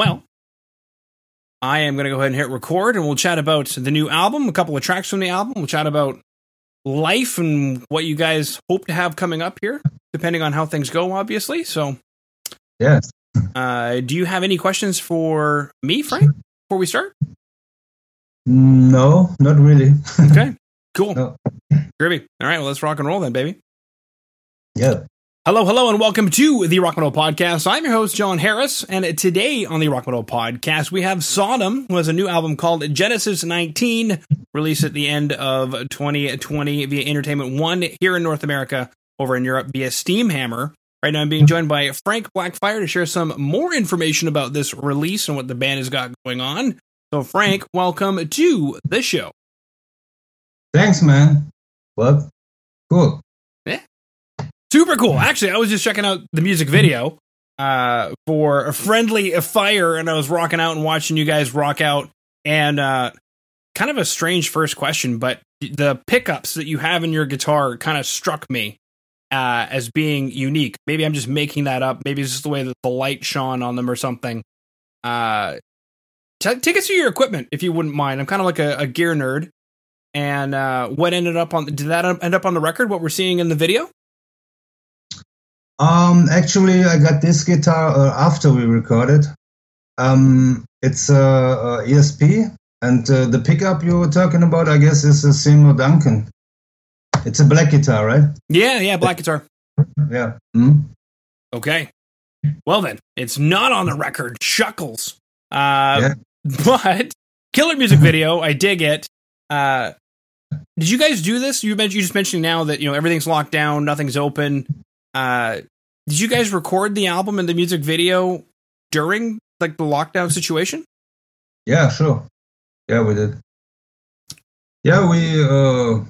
Well, I am going to go ahead and hit record and we'll chat about the new album, a couple of tracks from the album. We'll chat about life and what you guys hope to have coming up here, depending on how things go, obviously. So, Yes. uh, do you have any questions for me, Frank, before we start? No, not really. Okay, cool. No. Groovy. All right, well, let's rock and roll then, baby. Yeah. Hello, hello, and welcome to the Rock Metal Podcast. I'm your host, Jon Harris, and today on the Rock Metal Podcast, we have Sodom, who has a new album called Genesis 19, released at the end of 2020 via Entertainment One here in North America, over in Europe via Steamhammer. Right now, I'm being joined by Frank Blackfire to share some more information about this release and what the band has got going on. So, Frank, welcome to the show. Thanks, man. Well, cool. Super cool. Actually, I was just checking out the music video uh, for a friendly fire, and I was rocking out and watching you guys rock out. And uh, kind of a strange first question, but the pickups that you have in your guitar kind of struck me uh, as being unique. Maybe I'm just making that up. Maybe it's just the way that the light shone on them or something. Uh, t- take us through your equipment if you wouldn't mind. I'm kind of like a, a gear nerd. And uh, what ended up on? Did that end up on the record? What we're seeing in the video? Um, actually, I got this guitar uh, after we recorded. Um, it's a, uh ESP, and uh, the pickup you were talking about, I guess, is a Seymour Duncan. It's a black guitar, right? Yeah, yeah, black guitar. Yeah. Mm? Okay. Well then, it's not on the record. Shuckles. Uh, Yeah. But killer music video. I dig it. Uh, did you guys do this? You mentioned you just mentioned now that you know everything's locked down, nothing's open. Uh, did you guys record the album and the music video during like the lockdown situation? Yeah, sure. Yeah, we did. Yeah, we uh,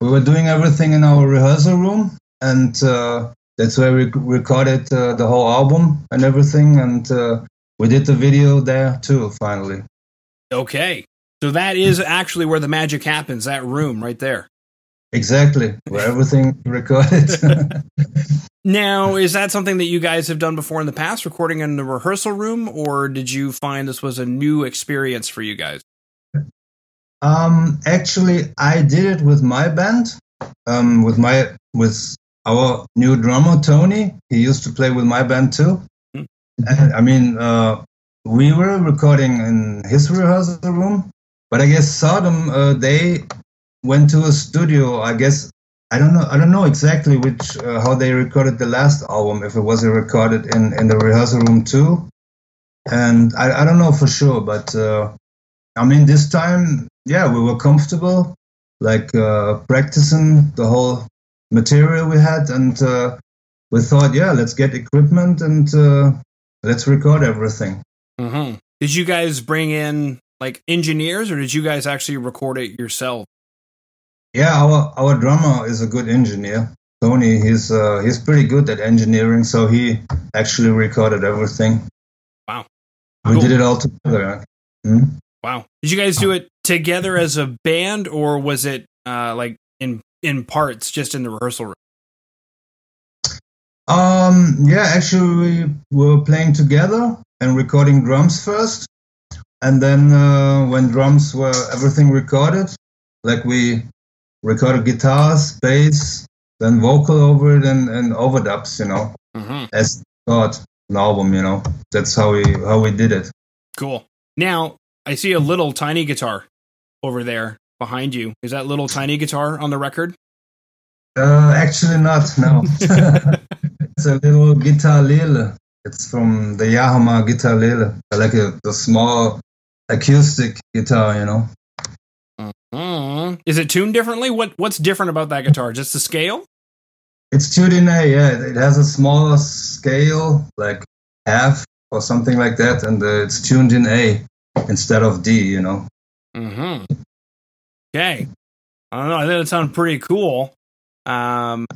we were doing everything in our rehearsal room, and uh, that's where we recorded uh, the whole album and everything, and uh, we did the video there too. Finally, Okay, so that is actually where the magic happens. That room right there. Exactly where everything recorded. Now, is that something that you guys have done before in the past, recording in the rehearsal room, or did you find this was a new experience for you guys? Um, actually, I did it with my band, um, with my with our new drummer Tony. He used to play with my band too. Hmm. And, I mean, uh, we were recording in his rehearsal room, but I guess Sodom uh, they went to a studio. I guess I don't know. I don't know exactly which uh, how they recorded the last album. If it was recorded in in the rehearsal room too, and I, I don't know for sure, but. Uh, I mean, this time, yeah, we were comfortable, like uh, practicing the whole material we had, and uh, we thought, yeah, let's get equipment and uh, let's record everything. Mm-hmm. Did you guys bring in like engineers, or did you guys actually record it yourself? Yeah, our our drummer is a good engineer. Tony, he's uh, he's pretty good at engineering, so he actually recorded everything. Wow. We Cool. did it all together. Hmm? Wow. Did you guys do it together as a band, or was it uh, like in in parts, just in the rehearsal room? Um, yeah, actually, we were playing together and recording drums first, and then uh, when drums were everything recorded, like we recorded guitars, bass, then vocal over it, and, and overdubs, you know, Mm-hmm. as thought an album, you know. That's how we how we did it. Cool. Now I see a little tiny guitar over there behind you. Is that little tiny guitar on the record? Uh, actually, not no. it's a little guitalele. It's from the Yamaha guitalele, like a the small acoustic guitar, you know. Mm. Is it tuned differently? What What's different about that guitar? Just the scale? It's tuned in A, yeah. It has a smaller scale, like half or something like that, and uh, it's tuned in A instead of D, you know. Mm-hmm. Okay. I don't know. I think that sounds pretty cool. Um,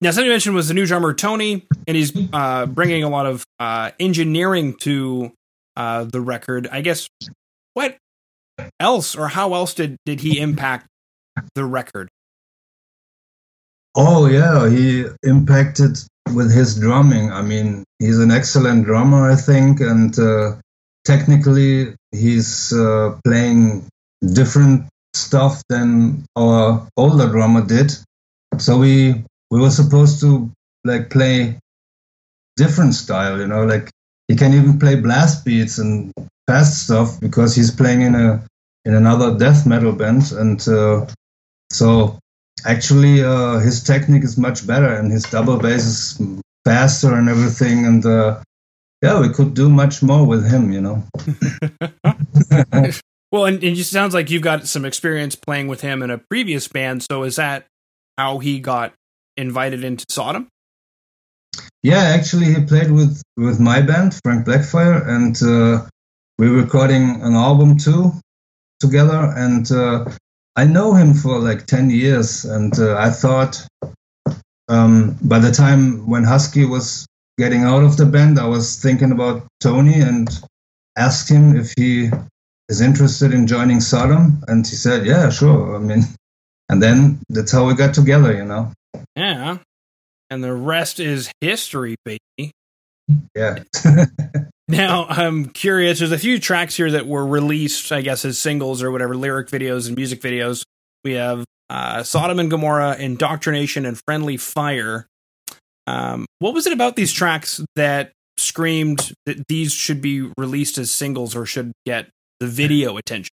now, something you mentioned was the new drummer Tony, and he's uh, bringing a lot of uh, engineering to uh, the record. I guess what else or how else did did he impact the record? Oh yeah, he impacted with his drumming. I mean, he's an excellent drummer, I think, and uh, technically he's uh, playing different stuff than our older drummer did. So we we were supposed to like play different style, you know, like he can even play blast beats and fast stuff because he's playing in a in another death metal band, and uh, so actually uh, his technique is much better and his double bass is faster and everything, and uh, yeah, we could do much more with him, you know. well, and, and it sounds like you've got some experience playing with him in a previous band. So is that how he got invited into Sodom? Yeah, actually, he played with with my band, Frank Blackfire, and uh, we're recording an album too together. And uh, I know him for like ten years, and uh, I thought um, by the time when Husky was getting out of the band, I was thinking about Tony and asked him if he is interested in joining Sodom, and he said, "Yeah, sure." I mean, and then that's how we got together, you know. Yeah, and the rest is history, baby. Yeah. now, I'm curious. There's a few tracks here that were released, I guess, as singles or whatever, lyric videos and music videos. We have uh, Sodom and Gomorrah, Indoctrination, and Friendly Fire. Um, what was it about these tracks that screamed that these should be released as singles or should get the video attention?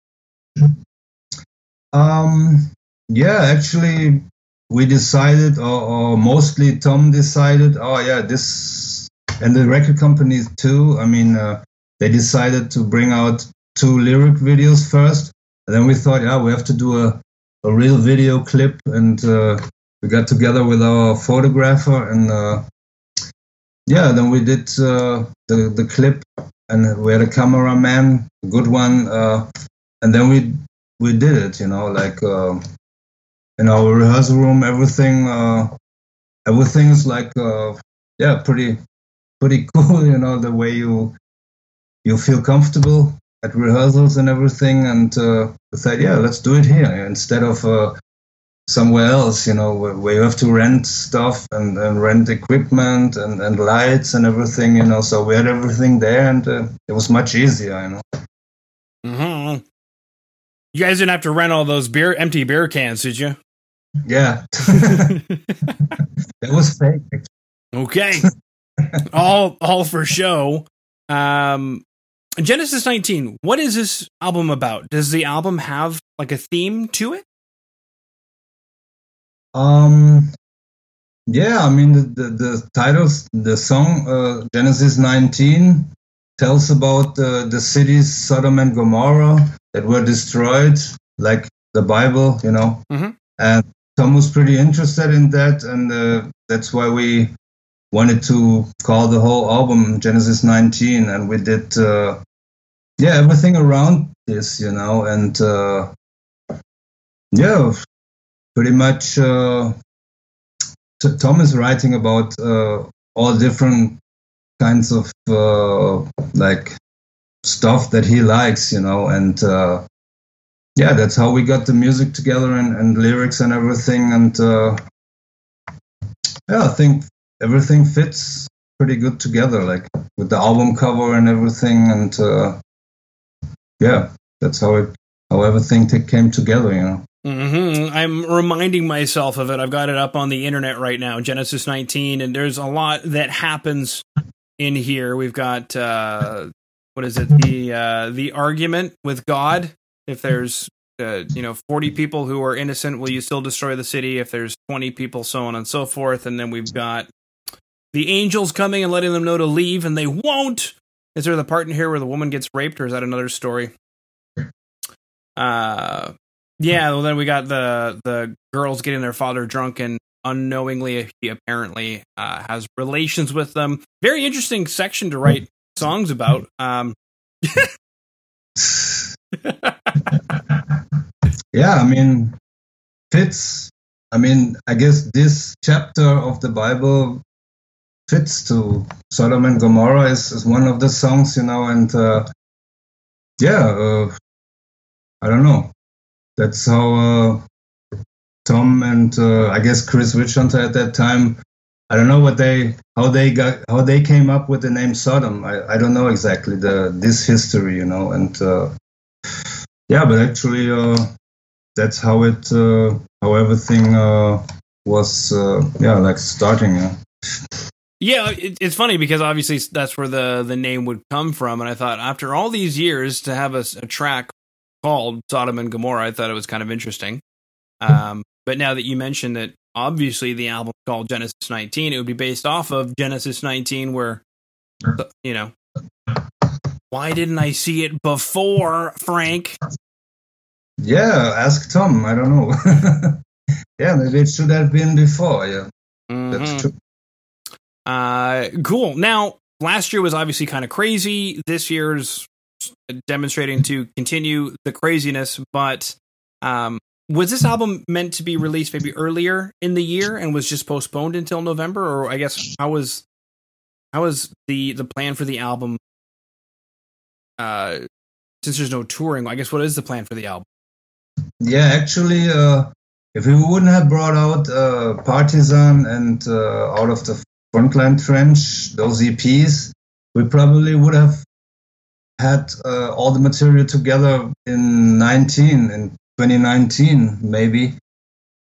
Um, yeah, actually, we decided, or, or mostly Tom decided, oh yeah, this, and the record companies too. I mean, uh, they decided to bring out two lyric videos first, and then we thought, yeah, we have to do a, a real video clip, and uh, we got together with our photographer, and uh, yeah, then we did uh, the the clip, and we had a cameraman, a good one, uh, and then we we did it, you know, like uh, in our rehearsal room, everything everything is like yeah, pretty pretty cool. You know the way you you feel comfortable at rehearsals and everything, and uh, we said yeah, let's do it here instead of uh, somewhere else. You know where, where, you have to rent stuff and, and rent equipment and, and lights and everything. You know, so we had everything there, and uh, it was much easier. You know. Mm-hmm. You guys didn't have to rent all those beer empty beer cans, did you? Yeah. that was fake. Okay. all all for show. Um Genesis 19, what is this album about? Does the album have like a theme to it? Um yeah, I mean the the, the titles the song uh, Genesis 19 tells about uh, the cities Sodom and Gomorrah that were destroyed like the Bible, you know. Mm-hmm. And Tom was pretty interested in that, and uh, that's why we wanted to call the whole album Genesis 19, and we did, uh, yeah, everything around this, you know, and uh, yeah, pretty much. Uh, t- Tom is writing about uh, all different kinds of uh, like stuff that he likes, you know, and yeah, that's how we got the music together and, and lyrics and everything. And uh, yeah, I think everything fits pretty good together, like with the album cover and everything. And uh, yeah, that's how it how everything t- came together, you know. Mm-hmm. I'm reminding myself of it. I've got it up on the internet right now, Genesis 19, and there's a lot that happens in here. We've got uh, what is it? The uh, the argument with God if there's uh, you know 40 people who are innocent will you still destroy the city if there's 20 people so on and so forth and then we've got the angels coming and letting them know to leave and they won't. Is there the part in here where the woman gets raped or is that another story? Uh yeah well then we got the the girls getting their father drunk and unknowingly he apparently uh, has relations with them. Very interesting section to write songs about um. Yeah, I mean, fits. I mean, I guess this chapter of the Bible fits to Sodom and Gomorrah is, is one of the songs, you know, and uh, yeah, uh, I don't know. That's how uh, Tom and uh, I guess Chris Witchhunter at that time I don't know what they how they got how they came up with the name Sodom. I, I don't know exactly the this history, you know, and uh, yeah, but actually uh, that's how it how everything was yeah like starting. Yeah, it, it's funny because obviously that's where the the name would come from, and I thought after all these years to have a, a track called Sodom and Gomorrah, I thought it was kind of interesting. Um, but now that you mentioned that obviously the album called Genesis 19, it would be based off of Genesis 19, where, you know, why didn't I see it before, Frank? Yeah, ask Tom. I don't know. yeah, maybe it should have been before. Yeah, mm-hmm. that's true. Uh, cool. Now, last year was obviously kind of crazy. This year's demonstrating to continue the craziness, but um, was this album meant to be released maybe earlier in the year and was just postponed until November, or I guess how was how was the the plan for the album? Uh, since there's no touring, I guess what is the plan for the album? Yeah, actually, uh, if we wouldn't have brought out uh, Partisan and uh, Out of the Frontline Trench, those EPs, we probably would have had uh, all the material together in 19 in 2019 maybe.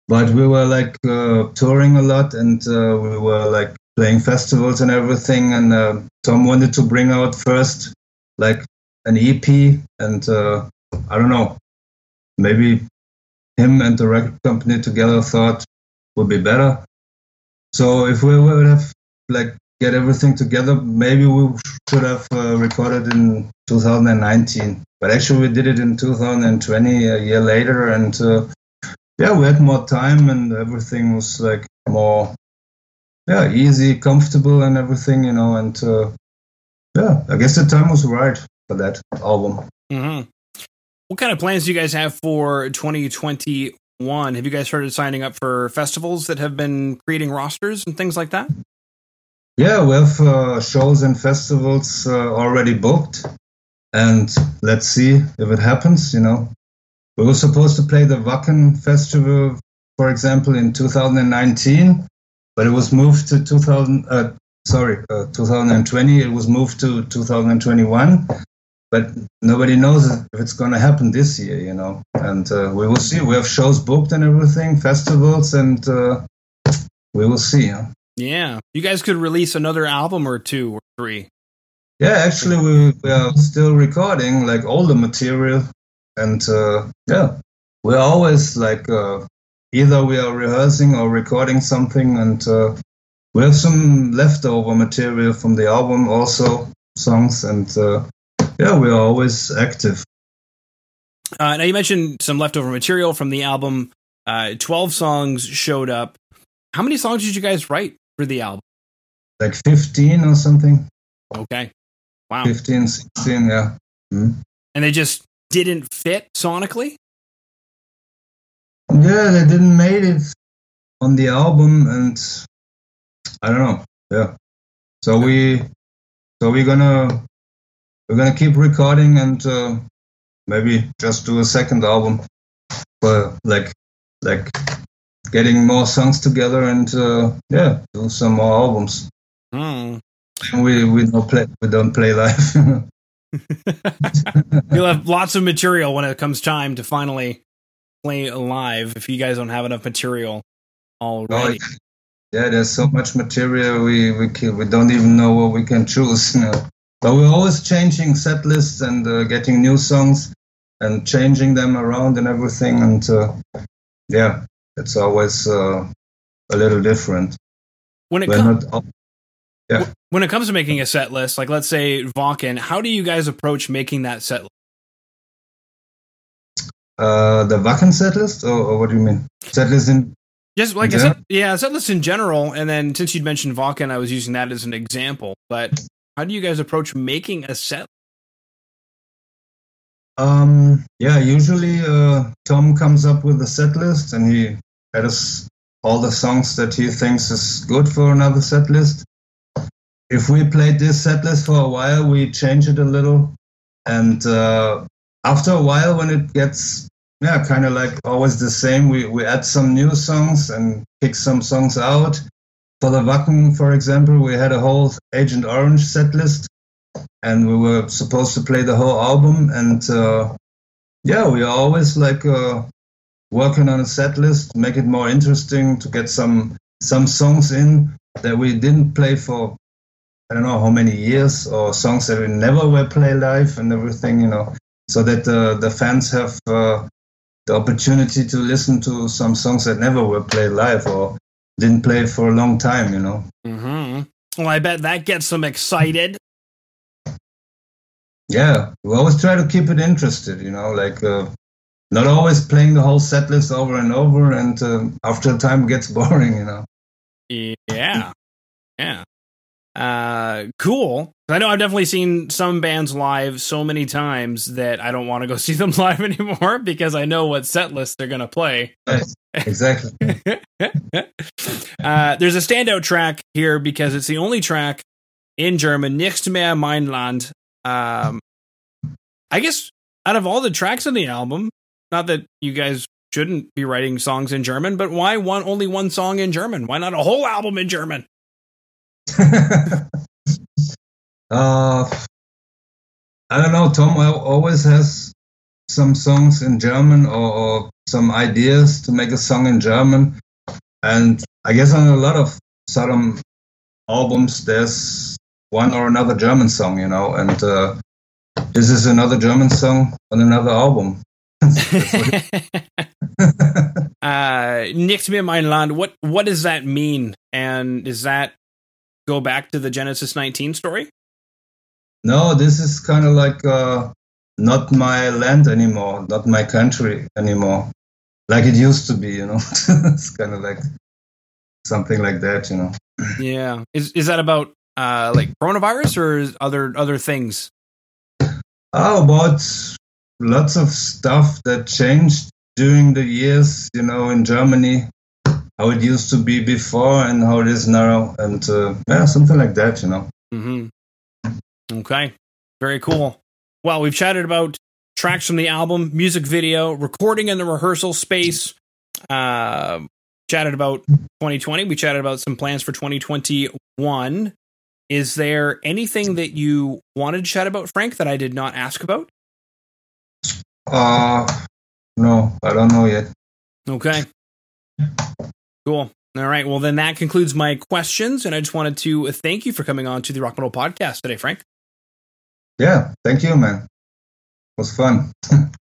But we were like uh, touring a lot and uh, we were like playing festivals and everything. And uh, tom wanted to bring out first like an ep and uh, i don't know maybe him and the record company together thought would be better so if we would have like get everything together maybe we should have uh, recorded in 2019 but actually, we did it in 2020, a year later, and uh, yeah, we had more time, and everything was like more, yeah, easy, comfortable, and everything, you know. And uh, yeah, I guess the time was right for that album. Mm-hmm. What kind of plans do you guys have for 2021? Have you guys started signing up for festivals that have been creating rosters and things like that? Yeah, we have uh, shows and festivals uh, already booked and let's see if it happens. You know, we were supposed to play the Wacken Festival, for example, in 2019, but it was moved to 2000. Uh, sorry, uh, 2020. It was moved to 2021. But nobody knows if it's going to happen this year, you know. And uh, we will see. We have shows booked and everything, festivals, and uh, we will see. Huh? Yeah, you guys could release another album or two or three. Yeah, actually, we, we are still recording like all the material, and uh, yeah, we're always like uh, either we are rehearsing or recording something, and uh, we have some leftover material from the album, also songs, and uh, yeah, we are always active. Uh, now you mentioned some leftover material from the album. Uh, Twelve songs showed up. How many songs did you guys write for the album? Like fifteen or something. Okay. Wow. 15, 16, yeah. Mm-hmm. And they just didn't fit sonically? Yeah, they didn't make it on the album and I don't know. Yeah. So we so we're gonna we're gonna keep recording and uh, maybe just do a second album for like like getting more songs together and uh, yeah do some more albums mm we we don't play we don't play live. You'll have lots of material when it comes time to finally play live. If you guys don't have enough material already. Oh, yeah, there's so much material we we can, we don't even know what we can choose. You know? But we're always changing set lists and uh, getting new songs and changing them around and everything. And uh, yeah, it's always uh, a little different. When it comes yeah. When it comes to making a set list, like let's say Wacken, how do you guys approach making that set list? Uh, the Wacken set list, or, or, what do you mean? Set list in just like I said, yeah, set list in general. And then since you'd mentioned Wacken, I was using that as an example. But how do you guys approach making a set? Um, yeah, usually uh, Tom comes up with a set list and he has all the songs that he thinks is good for another set list if we played this set list for a while, we change it a little, and uh, after a while, when it gets yeah, kind of like always the same, we we add some new songs and pick some songs out for the Wacken, for example, we had a whole Agent Orange set list, and we were supposed to play the whole album. And uh, yeah, we are always like uh, working on a set list, make it more interesting to get some some songs in that we didn't play for I don't know how many years, or songs that we never will play live and everything, you know, so that uh, the fans have uh, the opportunity to listen to some songs that never were played live or didn't play for a long time, you know. Mm-hmm. Well, I bet that gets them excited. Yeah, we always try to keep it interested, you know, like uh, not always playing the whole set list over and over, and uh, after a time gets boring, you know. Yeah, yeah. Uh, cool. I know I've definitely seen some bands live so many times that I don't want to go see them live anymore because I know what set list they're gonna play. exactly. uh, there's a standout track here because it's the only track in German, Nicht mehr mein Land. Um, I guess out of all the tracks on the album, not that you guys shouldn't be writing songs in German, but why one only one song in German? Why not a whole album in German? uh, I don't know. Tom always has some songs in German or, or, some ideas to make a song in German. And I guess on a lot of Sodom albums, there's one or another German song, you know. And uh, this is another German song on another album. uh, Nicht mehr mein Land. What what does that mean? And is that go back to the Genesis 19 story? No, this is kind of like uh, not my land anymore, not my country anymore, like it used to be. You know, it's kind of like something like that. You know. Yeah. Is is that about uh, like coronavirus or other other things? Oh, about lots of stuff that changed during the years. You know, in Germany, how it used to be before and how it is now, and uh, yeah, something like that. You know. Mm-hmm. Okay. Very cool. Well, we've chatted about tracks from the album, music video, recording in the rehearsal space. Uh, chatted about 2020. We chatted about some plans for 2021. Is there anything that you wanted to chat about, Frank, that I did not ask about? Uh, no, I don't know yet. Okay. Cool. All right. Well, then that concludes my questions. And I just wanted to thank you for coming on to the Rock Metal Podcast today, Frank. Yeah. Thank you, man. It was fun.